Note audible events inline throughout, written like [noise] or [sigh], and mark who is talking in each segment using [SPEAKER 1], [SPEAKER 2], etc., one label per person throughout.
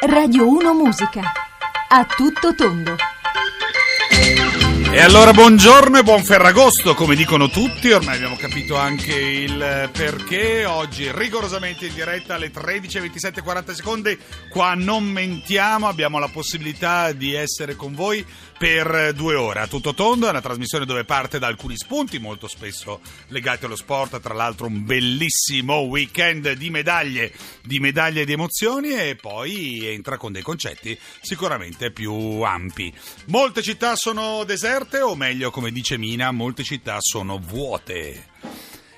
[SPEAKER 1] Radio 1 Musica. A tutto tondo.
[SPEAKER 2] E allora buongiorno e buon Ferragosto, come dicono tutti, ormai abbiamo capito anche il perché. Oggi rigorosamente in diretta alle 13.27.40 secondi, qua non mentiamo, abbiamo la possibilità di essere con voi per due ore a tutto tondo, è una trasmissione dove parte da alcuni spunti, molto spesso legati allo sport, tra l'altro un bellissimo weekend di medaglie, di medaglie e di emozioni e poi entra con dei concetti sicuramente più ampi. Molte città sono deserte o meglio come dice Mina, molte città sono vuote.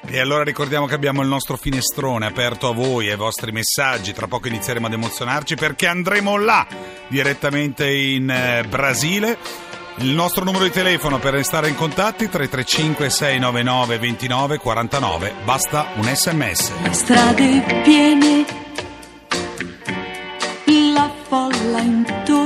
[SPEAKER 2] E allora ricordiamo che abbiamo il nostro finestrone aperto a voi e ai vostri messaggi. Tra poco inizieremo ad emozionarci perché andremo là direttamente in eh, Brasile. Il nostro numero di telefono per restare in contatti 335 699 29 49. Basta un sms.
[SPEAKER 3] Strade piene, la folla intorno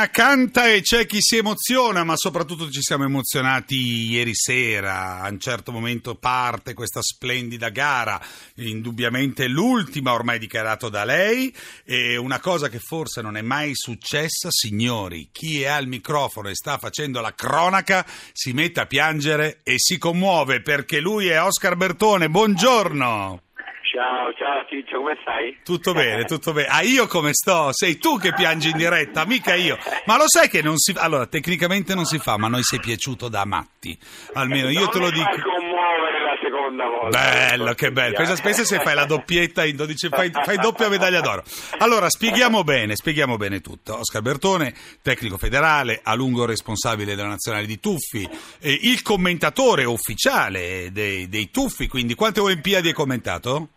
[SPEAKER 2] Mina canta e c'è chi si emoziona, ma soprattutto ci siamo emozionati ieri sera. A un certo momento parte questa splendida gara, indubbiamente l'ultima ormai dichiarato da lei. E una cosa che forse non è mai successa, signori, chi è al microfono e sta facendo la cronaca si mette a piangere e si commuove perché lui è Oscar Bertone. Buongiorno!
[SPEAKER 4] Ciao, ciao Ciccio, come stai?
[SPEAKER 2] Tutto bene, tutto bene. Ah, io come sto? Sei tu che piangi in diretta, mica io. Ma lo sai che non si fa? Allora, tecnicamente non si fa, ma noi sei piaciuto da matti. Almeno io te lo
[SPEAKER 4] Non mi fai
[SPEAKER 2] dico.
[SPEAKER 4] commuovere la seconda volta.
[SPEAKER 2] Bello, che bello. Cosa pensi se fai la doppietta in 12, fai, fai doppia medaglia d'oro. Allora, spieghiamo bene, spieghiamo bene tutto. Oscar Bertone, tecnico federale, a lungo responsabile della nazionale di Tuffi, eh, il commentatore ufficiale dei, dei Tuffi, quindi quante Olimpiadi hai commentato?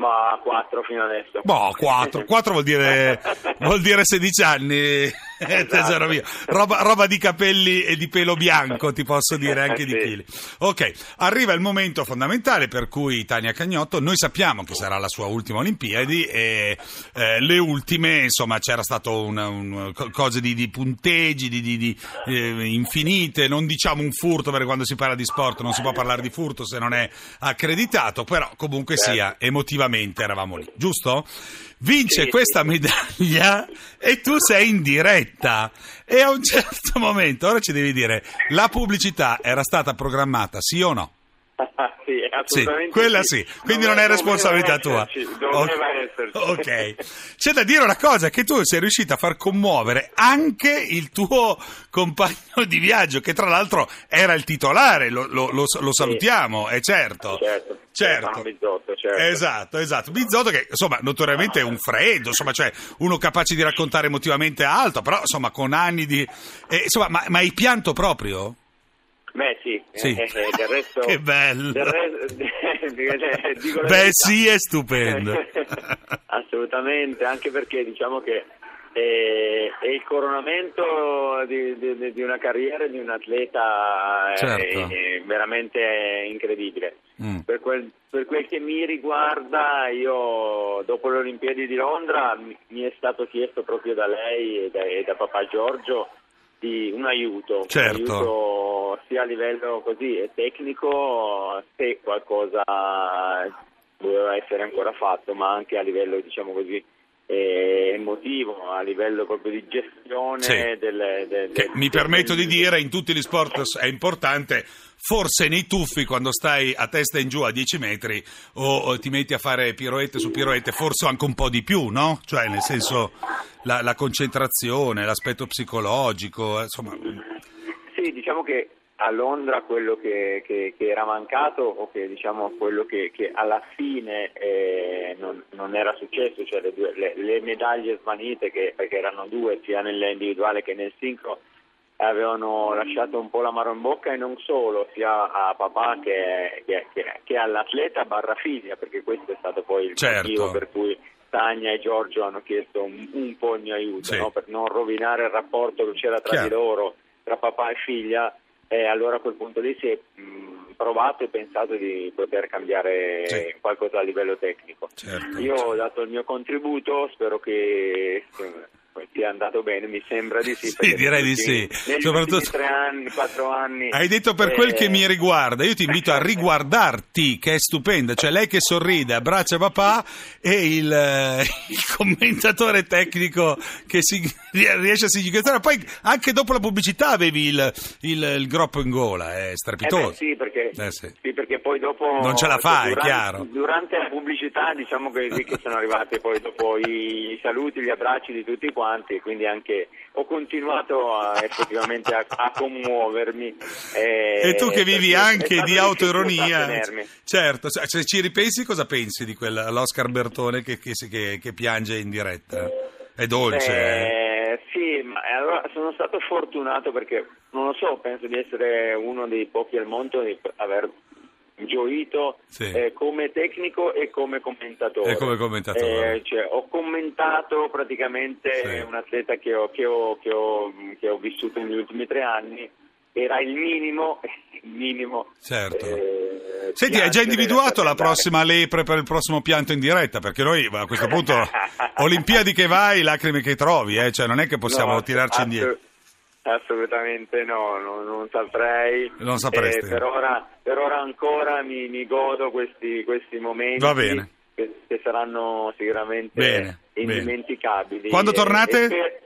[SPEAKER 4] Ma quattro fino adesso.
[SPEAKER 2] Boh, 4, 4 vuol dire, vuol dire 16 anni, eh, tesoro mio. Roba, roba di capelli e di pelo bianco, ti posso dire, anche [laughs] di
[SPEAKER 4] Sì.
[SPEAKER 2] chili. Ok, arriva il momento fondamentale per cui Tania Cagnotto, noi sappiamo che sarà la sua ultima Olimpiadi e eh, le ultime, insomma, c'era stato un, un- co- cose di, di punteggi, di, di- di, eh, infinite, non diciamo un furto perché quando si parla di sport non si può parlare di furto se non è accreditato, però comunque sia, emotivamente eravamo lì, giusto? Vince
[SPEAKER 4] Sì,
[SPEAKER 2] questa medaglia e tu sei in diretta e a un certo [laughs] momento, ora ci devi dire, la pubblicità era stata programmata, sì o no? [laughs]
[SPEAKER 4] sì,
[SPEAKER 2] Sì,
[SPEAKER 4] assolutamente
[SPEAKER 2] quella sì, quindi non è
[SPEAKER 4] Doveva-
[SPEAKER 2] responsabilità
[SPEAKER 4] doveva
[SPEAKER 2] tua.
[SPEAKER 4] esserci, Doveva [laughs] esserci.
[SPEAKER 2] Ok, c'è da dire una cosa, che tu sei riuscita a far commuovere anche il tuo compagno di viaggio, che tra l'altro era il titolare, lo, lo- lo- lo salutiamo, è certo.
[SPEAKER 4] Certo,
[SPEAKER 2] Certo.
[SPEAKER 4] Bizzotto, certo.
[SPEAKER 2] Esatto, esatto. Bizzotto che insomma notoriamente è un freddo, insomma, cioè uno capace di raccontare emotivamente alto, però insomma con anni di... eh, insomma, ma, ma hai pianto proprio?
[SPEAKER 4] Beh sì,
[SPEAKER 2] Sì.
[SPEAKER 4] eh, eh, del resto... [laughs]
[SPEAKER 2] Che bello.
[SPEAKER 4] La [laughs]
[SPEAKER 2] Beh
[SPEAKER 4] verità.
[SPEAKER 2] sì, è stupendo. [laughs]
[SPEAKER 4] Assolutamente, anche perché diciamo che eh, è il coronamento di, di- di una carriera di un atleta
[SPEAKER 2] Certo.
[SPEAKER 4] è veramente incredibile.
[SPEAKER 2] Mm.
[SPEAKER 4] Per quel, per quel che mi riguarda, io dopo le Olimpiadi di Londra mi, mi è stato chiesto proprio da lei e da, e da papà Giorgio di un aiuto,
[SPEAKER 2] Certo.
[SPEAKER 4] un aiuto sia a livello così eh, tecnico se qualcosa doveva essere ancora fatto, ma anche a livello diciamo così emotivo, a livello proprio di gestione
[SPEAKER 2] Sì.
[SPEAKER 4] del, del-
[SPEAKER 2] Che
[SPEAKER 4] del-
[SPEAKER 2] mi permetto di dire, in tutti gli sport è importante, forse nei tuffi quando stai a testa in giù a 10 metri o, o ti metti a fare piroette su piroette, forse anche un po' di più, no? Cioè nel senso la, la concentrazione, l'aspetto psicologico, eh, insomma...
[SPEAKER 4] Sì, diciamo che a Londra quello che, che- che era mancato o che diciamo quello che, che alla fine eh, non, non era successo, cioè le, due- le- le medaglie svanite, che, perché erano due sia nell'individuale che nel sincro, avevano lasciato un po' l'amaro in bocca e non solo, sia a papà che, che- all'atleta barra figlia, perché questo è stato poi il
[SPEAKER 2] Certo.
[SPEAKER 4] motivo per cui Tania e Giorgio hanno chiesto un, un po' il mio aiuto,
[SPEAKER 2] Sì.
[SPEAKER 4] no? per non rovinare il rapporto che c'era tra
[SPEAKER 2] Chiaro.
[SPEAKER 4] di loro, tra papà e figlia, e allora a quel punto lì si è mh, provato e pensato di poter cambiare
[SPEAKER 2] Sì.
[SPEAKER 4] qualcosa a livello tecnico.
[SPEAKER 2] Certo,
[SPEAKER 4] Io
[SPEAKER 2] certo.
[SPEAKER 4] ho dato il mio contributo, spero che ti è andato bene, mi sembra di sì.
[SPEAKER 2] Sì, direi di sì. Soprattutto-
[SPEAKER 4] tre anni, quattro anni.
[SPEAKER 2] Hai detto per quel
[SPEAKER 4] eh,
[SPEAKER 2] che mi riguarda, io ti invito a [laughs] riguardarti, che è stupenda, cioè lei che sorride, abbraccia papà e il, eh, il commentatore tecnico che si, [laughs] riesce a significare. Poi anche dopo la pubblicità avevi il, il, il groppo in gola, è
[SPEAKER 4] Eh
[SPEAKER 2] strepitoso.
[SPEAKER 4] beh, sì, perché,
[SPEAKER 2] Eh, sì.
[SPEAKER 4] sì, perché poi dopo...
[SPEAKER 2] Non ce la fai,
[SPEAKER 4] durante,
[SPEAKER 2] chiaro.
[SPEAKER 4] Durante la pubblicità diciamo che, che sono arrivati poi dopo i saluti, gli abbracci di tutti quanti e quindi anche ho continuato a, effettivamente a, a commuovermi. eh,
[SPEAKER 2] E tu che vivi anche di autoironia, certo, se ci ripensi cosa pensi di quell'Oscar Bertone che, che che- che piange in diretta? È dolce. eh?
[SPEAKER 4] Eh, sì, ma allora sono stato fortunato perché, non lo so, penso di essere uno dei pochi al mondo di aver gioito
[SPEAKER 2] Sì.
[SPEAKER 4] eh, come tecnico e come commentatore.
[SPEAKER 2] E come commentatore.
[SPEAKER 4] Eh, cioè, ho commentato praticamente
[SPEAKER 2] Sì.
[SPEAKER 4] un atleta che ho, che, ho, che, ho, che ho vissuto negli ultimi tre anni, era il minimo, [laughs] il minimo.
[SPEAKER 2] Certo.
[SPEAKER 4] eh,
[SPEAKER 2] Senti, hai già individuato la prossima lepre per il prossimo pianto in diretta? Perché noi a questo punto, [laughs] Olimpiadi che vai, lacrime che trovi, eh? cioè non è che possiamo
[SPEAKER 4] No,
[SPEAKER 2] tirarci
[SPEAKER 4] assu-
[SPEAKER 2] indietro.
[SPEAKER 4] Assolutamente no, no, non saprei.
[SPEAKER 2] Non sapresti.
[SPEAKER 4] Eh, per, ora, per ora ancora mi, mi godo questi, questi momenti
[SPEAKER 2] Va bene.
[SPEAKER 4] Che, che saranno sicuramente
[SPEAKER 2] Bene, bene.
[SPEAKER 4] indimenticabili.
[SPEAKER 2] Quando tornate?
[SPEAKER 4] e per-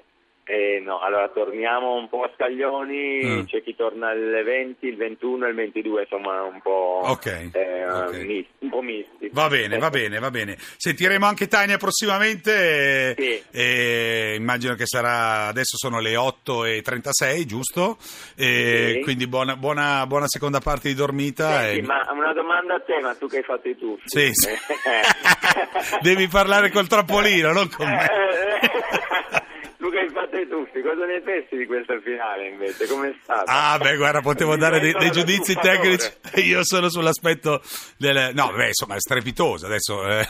[SPEAKER 4] eh, no, allora torniamo un po' a scaglioni,
[SPEAKER 2] Mm.
[SPEAKER 4] c'è chi torna il 20, il 21 e il 22, insomma un po',
[SPEAKER 2] Ok,
[SPEAKER 4] eh,
[SPEAKER 2] ok.
[SPEAKER 4] misti, un po' misti.
[SPEAKER 2] Va bene, va bene, va bene. Sentiremo anche Tania prossimamente.
[SPEAKER 4] Sì.
[SPEAKER 2] eh, immagino che sarà. Adesso sono le 8.36, giusto? Eh,
[SPEAKER 4] Sì.
[SPEAKER 2] Quindi buona, buona, buona seconda parte di dormita.
[SPEAKER 4] Senti,
[SPEAKER 2] e-
[SPEAKER 4] ma una domanda a te, ma tu che hai fatto i tuffi?
[SPEAKER 2] Sì, sì. [laughs] Devi parlare col troppolino, non con me. [laughs]
[SPEAKER 4] tu che hai fatto i tuffi, cosa ne pensi di questa finale invece? Com'è stata?
[SPEAKER 2] Ah, beh, guarda, potevo dare dei, dei giudizi tecnici. [laughs] Io sono sull'aspetto del. No, beh, insomma, è strepitoso. Adesso, eh,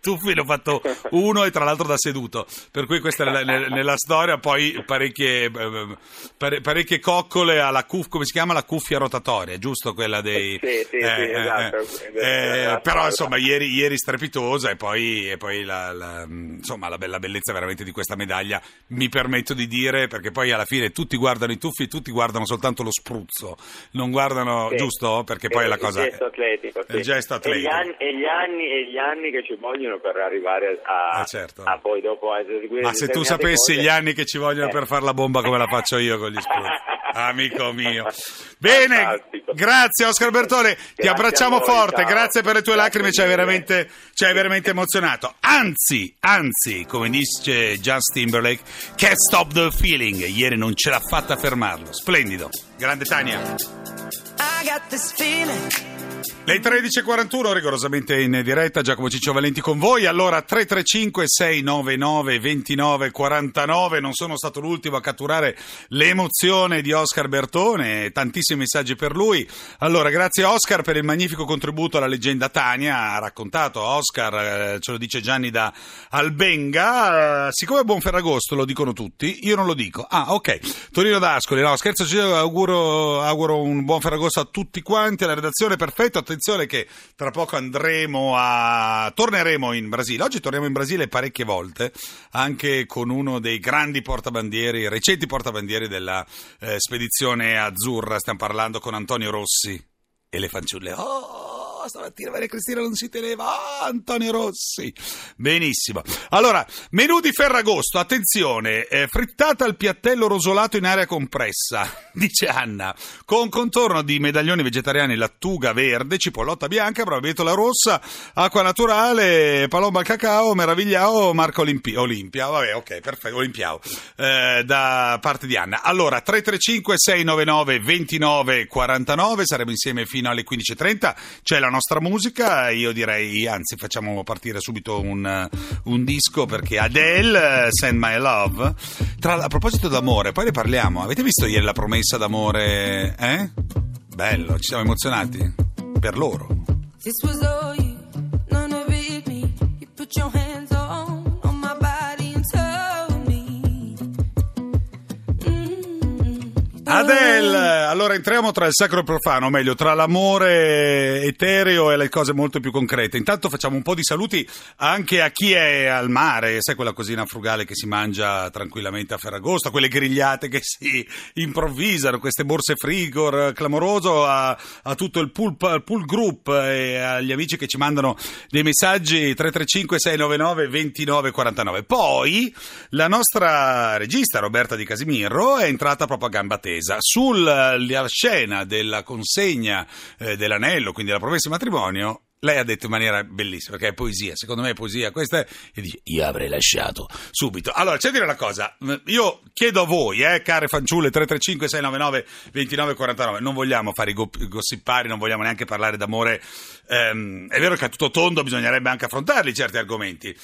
[SPEAKER 2] tuffi ne ho fatto uno e tra l'altro da seduto. Per cui questa è la- nel- nella storia. Poi parecchie, eh, pare- parecchie coccole alla cuffia, come si chiama? La cuffia rotatoria, giusto? Quella dei.
[SPEAKER 4] Sì, sì, sì, esatto.
[SPEAKER 2] Eh,
[SPEAKER 4] Esatto.
[SPEAKER 2] però, insomma, ieri, ieri strepitosa e poi, e poi la, la- insomma, la bella bellezza veramente di questa medaglia. Mi permetto di dire, perché poi alla fine tutti guardano i tuffi, tutti guardano soltanto lo spruzzo, non guardano,
[SPEAKER 4] Sì.
[SPEAKER 2] giusto? Perché poi
[SPEAKER 4] Eh,
[SPEAKER 2] la cosa.
[SPEAKER 4] Il gesto atletico. sì.
[SPEAKER 2] il gesto atletico.
[SPEAKER 4] E gli, anni, e, gli anni, e gli anni che ci vogliono per arrivare a,
[SPEAKER 2] Ah, certo.
[SPEAKER 4] a poi dopo a eseguire
[SPEAKER 2] Ma se tu sapessi
[SPEAKER 4] cose-
[SPEAKER 2] gli anni che ci vogliono
[SPEAKER 4] Eh.
[SPEAKER 2] per fare la bomba come la faccio io con gli spruzzi. [laughs] Amico mio. Bene,
[SPEAKER 4] Fantastico.
[SPEAKER 2] grazie Oscar Bertone, ti
[SPEAKER 4] Grazie
[SPEAKER 2] abbracciamo
[SPEAKER 4] a voi,
[SPEAKER 2] forte,
[SPEAKER 4] ciao.
[SPEAKER 2] grazie per le tue
[SPEAKER 4] Grazie
[SPEAKER 2] lacrime, ci hai veramente, ci hai veramente emozionato. Anzi, anzi, come dice Justin Timberlake, can't stop the feeling, ieri non ce l'ha fatta a fermarlo. Splendido. Grande Tania.
[SPEAKER 3] I got this feeling.
[SPEAKER 2] Le 13.41 rigorosamente in diretta, Giacomo Ciccio Valenti con voi. Allora 335 699 2949, non sono stato l'ultimo a catturare l'emozione di Oscar Bertone, tantissimi messaggi per lui. Allora grazie Oscar per il magnifico contributo alla leggenda Tania, ha raccontato Oscar, eh, ce lo dice Gianni da Albenga, eh, siccome è buon Ferragosto lo dicono tutti, io non lo dico. Ah ok, Torino d'Ascoli, no scherzo, auguro, auguro un buon Ferragosto a tutti quanti, alla redazione perfetto, attenzione che tra poco andremo a... torneremo in Brasile, oggi torniamo in Brasile parecchie volte, anche con uno dei grandi portabandieri, recenti portabandieri della eh, spedizione azzurra, stiamo parlando con Antonio Rossi e le fanciulle. Oh! Stamattina Maria Cristina non si teneva. Ah, Antonio Rossi. Benissimo. Allora, menù di Ferragosto. Attenzione, eh, frittata al piattello rosolato in aria compressa, [laughs] dice Anna, con contorno di medaglioni vegetariani, lattuga verde, cipollotta bianca, bravetola rossa, acqua naturale, palomba al cacao, meravigliao, marca Olimpi- Olimpia. Vabbè, ok, perfetto, Olimpiao. Eh, da parte di Anna. Allora, 335 699 29 49, saremo insieme fino alle 15.30. C'è la nostra musica, io direi, anzi, facciamo partire subito un, un disco perché Adele, eh, Send My Love. Tra, a proposito d'amore, poi ne parliamo. Avete visto ieri la promessa d'amore? Eh? Bello, ci siamo emozionati. Per loro.
[SPEAKER 3] This was all you, none of it me. You put your hands
[SPEAKER 2] Adele, allora entriamo tra il sacro e il profano, o meglio, tra l'amore etereo e le cose molto più concrete. Intanto facciamo un po' di saluti anche a chi è al mare, sai quella cosina frugale che si mangia tranquillamente a Ferragosto, quelle grigliate che si improvvisano, queste borse frigor, clamoroso, a, a tutto il pool, pool group e agli amici che ci mandano dei messaggi 335 699 2949. Poi la nostra regista Roberta Di Casimirro è entrata proprio a gamba tesa sulla scena della consegna eh, dell'anello, quindi la promessa di matrimonio. Lei ha detto in maniera bellissima, perché è poesia, secondo me è poesia questa, è, e dice, io avrei lasciato subito. Allora, c'è dire una cosa, io chiedo a voi, eh, care fanciulle, 335-699-2949, non vogliamo fare i gossipari, non vogliamo neanche parlare d'amore, ehm, è vero che a tutto tondo bisognerebbe anche affrontarli certi argomenti,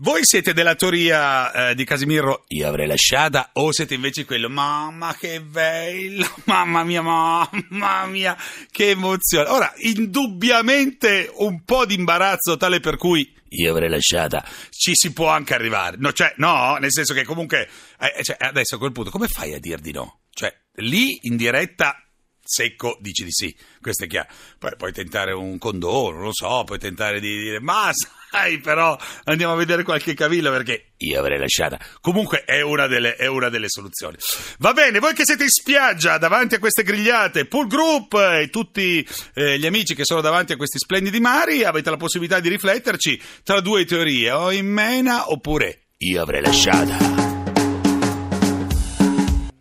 [SPEAKER 2] voi siete della teoria eh, di Casimiro io avrei lasciata o siete invece quello mamma che bello, [laughs] mamma mia, mamma mia, che emozione. Ora, indubbiamente un po' di imbarazzo tale per cui io avrei lasciata, ci si può anche arrivare. No, cioè, no, nel senso che comunque eh, cioè, adesso a quel punto come fai a dir di no? Cioè, lì in diretta secco dici di sì, questo è chiaro. Poi puoi tentare un condono, non lo so, puoi tentare di dire ma sai però andiamo a vedere qualche cavillo perché io avrei lasciata. Comunque è una delle, è una delle soluzioni. Va bene, voi che siete in spiaggia davanti a queste grigliate, Pool Group e tutti eh, gli amici che sono davanti a questi splendidi mari, avete la possibilità di rifletterci tra due teorie, o in mena oppure io avrei lasciata.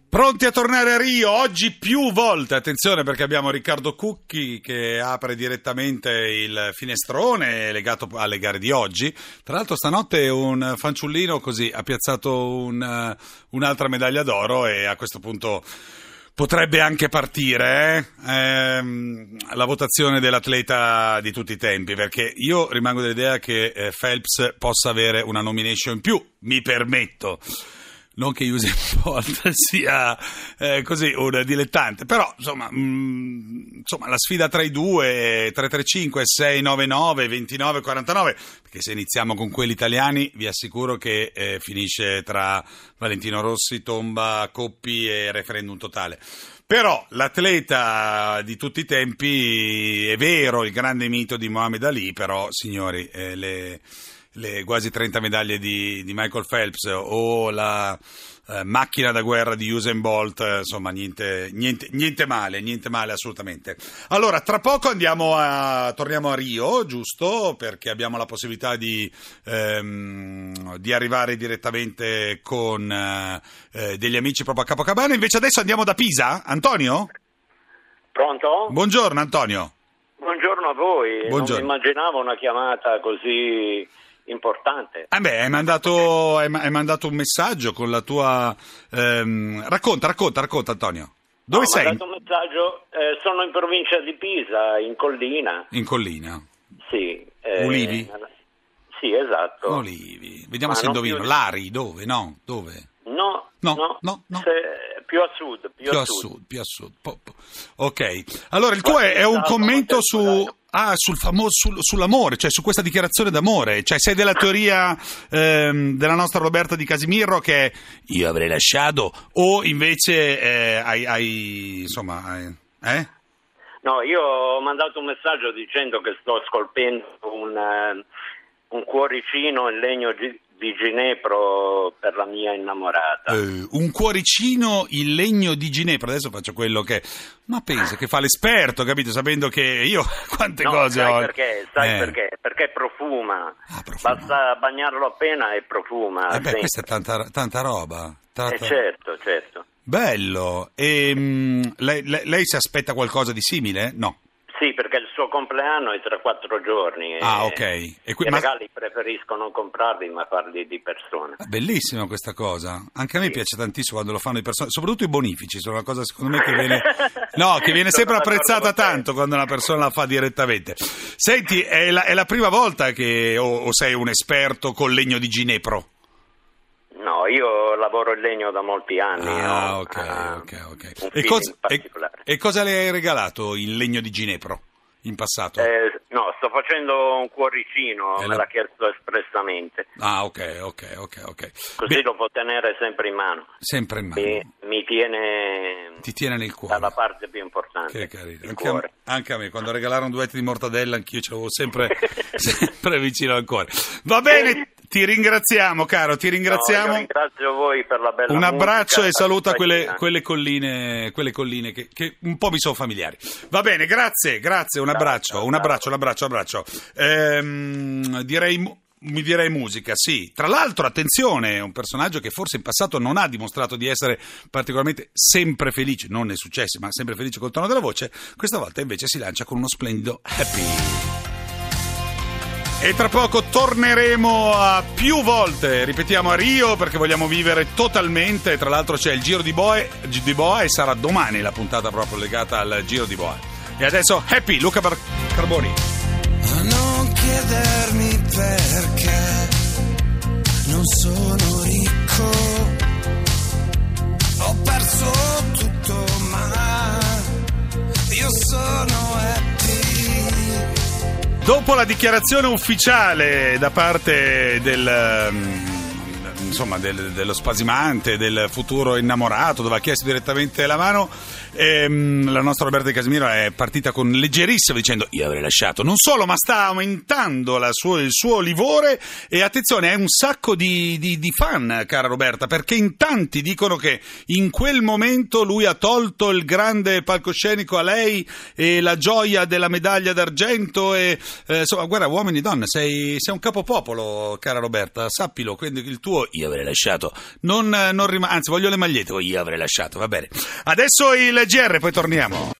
[SPEAKER 2] Pronti a tornare a Rio oggi più volte, attenzione perché abbiamo Riccardo Cucchi che apre direttamente il finestrone legato alle gare di oggi. Tra l'altro stanotte un fanciullino così ha piazzato un, un'altra medaglia d'oro e a questo punto potrebbe anche partire eh? ehm, la votazione dell'atleta di tutti i tempi perché io rimango dell'idea che eh, Phelps possa avere una nomination in più, mi permetto non che Usain Bolt [laughs] sia eh, così un dilettante, però insomma, mh, mm, insomma, la sfida tra i due 335 699 2949 perché se iniziamo con quelli italiani vi assicuro che eh, finisce tra Valentino Rossi, Tomba, Coppi e referendum totale. Però l'atleta di tutti i tempi è vero, il grande mito di Mohamed Ali, però signori, eh, le le quasi 30 medaglie di, di Michael Phelps o la eh, macchina da guerra di Usain Bolt, eh, insomma niente, niente, niente, male, niente male assolutamente. Allora, tra poco andiamo a, torniamo a Rio, giusto? Perché abbiamo la possibilità di, ehm, di arrivare direttamente con eh, eh degli amici proprio a Capocabana, invece adesso andiamo da Pisa, Antonio?
[SPEAKER 5] Pronto?
[SPEAKER 2] Buongiorno Antonio.
[SPEAKER 5] Buongiorno a voi,
[SPEAKER 2] Buongiorno.
[SPEAKER 5] non immaginavo una chiamata così importante.
[SPEAKER 2] Eh beh, hai mandato, hai, hai mandato un messaggio con la tua... Ehm, racconta, racconta, racconta Antonio. Dove
[SPEAKER 5] no,
[SPEAKER 2] sei?
[SPEAKER 5] Ho mandato un messaggio, eh, sono in provincia di Pisa, in collina.
[SPEAKER 2] In collina?
[SPEAKER 5] Sì. Eh,
[SPEAKER 2] Ulivi?
[SPEAKER 5] Sì, esatto.
[SPEAKER 2] Olivi. Vediamo
[SPEAKER 5] Ma
[SPEAKER 2] se indovino. Più... Lari, dove? No, dove?
[SPEAKER 5] No,
[SPEAKER 2] no,
[SPEAKER 5] no.
[SPEAKER 2] no,
[SPEAKER 5] più a sud. Più,
[SPEAKER 2] più
[SPEAKER 5] a,
[SPEAKER 2] a
[SPEAKER 5] sud.
[SPEAKER 2] sud. Più a sud. Po, po. Ok. Allora, il tuo è, è un commento su... Ah, sul famo- sul, sull'amore, cioè su questa dichiarazione d'amore. Cioè, sei della teoria ehm, della nostra Roberta di Casimirro che io avrei lasciato, o invece eh, hai, hai, insomma, hai, eh?
[SPEAKER 5] No, io ho mandato un messaggio dicendo che sto scolpendo un, uh, un cuoricino in legno di ginepro per la mia innamorata.
[SPEAKER 2] Uh, un cuoricino in legno di ginepro, adesso faccio quello che... Ma pensa che fa l'esperto, capito? Sapendo che io [laughs] quante
[SPEAKER 5] no,
[SPEAKER 2] cose
[SPEAKER 5] sai
[SPEAKER 2] ho...
[SPEAKER 5] Perché? Sai
[SPEAKER 2] eh.
[SPEAKER 5] perché? Perché profuma.
[SPEAKER 2] Ah, profuma.
[SPEAKER 5] Basta bagnarlo appena e profuma.
[SPEAKER 2] Eh beh, questa è tanta, tanta roba. Tanta...
[SPEAKER 5] Eh certo, certo.
[SPEAKER 2] Bello. E, um, lei, lei, lei si aspetta qualcosa di simile? No.
[SPEAKER 5] Sì, perché suo compleanno è tra quattro giorni.
[SPEAKER 2] Ah, ok.
[SPEAKER 5] E qui, I ma... regali preferisco non comprarli, ma farli di persona.
[SPEAKER 2] Bellissima questa cosa. Anche a me sì. piace tantissimo quando lo fanno di persona, soprattutto i bonifici, sono una cosa secondo me che viene, [laughs] no, che viene sempre apprezzata tanto quando una persona la fa direttamente. Senti, è la, è la prima volta che o, o sei un esperto col legno di ginepro?
[SPEAKER 5] No, io lavoro il legno da molti anni.
[SPEAKER 2] Ah,
[SPEAKER 5] no?
[SPEAKER 2] ok,
[SPEAKER 5] ah,
[SPEAKER 2] ok, ok. E cosa, e, e cosa, le hai regalato il legno di ginepro in passato?
[SPEAKER 5] Eh, no, sto facendo un cuoricino, me la... l'ha chiesto espressamente.
[SPEAKER 2] Ah, ok, ok, ok. okay.
[SPEAKER 5] Così Beh, lo può tenere sempre in mano.
[SPEAKER 2] Sempre in mano.
[SPEAKER 5] Mi, mi tiene
[SPEAKER 2] Ti tiene nel cuore.
[SPEAKER 5] dalla parte più importante.
[SPEAKER 2] Che carino. Anche a, anche a me, quando regalarono duetti di mortadella, anch'io ce l'avevo sempre, [laughs] sempre vicino al cuore. Va bene, ti ringraziamo, caro, ti
[SPEAKER 5] No,
[SPEAKER 2] ringraziamo.
[SPEAKER 5] io ringrazio voi per la bella
[SPEAKER 2] Un abbraccio
[SPEAKER 5] musica,
[SPEAKER 2] e saluta quelle, quelle colline, quelle colline che, che un po' mi sono familiari. Va bene, grazie, grazie, un abbraccio, un abbraccio, un abbraccio, un abbraccio. Ehm, direi, mi direi musica, sì. Tra l'altro, attenzione, è un personaggio che forse in passato non ha dimostrato di essere particolarmente sempre felice, non è successo, ma sempre felice col tono della voce. Questa volta invece si lancia con uno splendido happy. E tra poco torneremo a più volte, ripetiamo a Rio perché vogliamo vivere totalmente, tra l'altro c'è il Giro di Boa, di Boa e sarà domani la puntata proprio legata al Giro di Boa. E adesso Happy, Luca Bar- Carboni.
[SPEAKER 6] A non chiedermi perché non sono ricco. Ho perso tutto, ma io sono.
[SPEAKER 2] Dopo la dichiarazione ufficiale da parte del... mm, Insomma, del- dello spasimante, del futuro innamorato, dove ha chiesto direttamente la mano. Ehm, la nostra Roberta Casimiro è partita con leggerissimo dicendo: Io avrei lasciato. Non solo, ma sta aumentando sua- il suo livore. E attenzione, è un sacco di, di- di fan, cara Roberta, perché in tanti dicono che in quel momento lui ha tolto il grande palcoscenico a lei e la gioia della medaglia d'argento. E eh, insomma, guarda, uomini e donne, sei, sei un capopopolo, cara Roberta, sappilo. Quindi il tuo io avrei lasciato. Non, non rim- anzi, voglio le magliette. Io avrei lasciato, va bene. Adesso il GR, poi torniamo.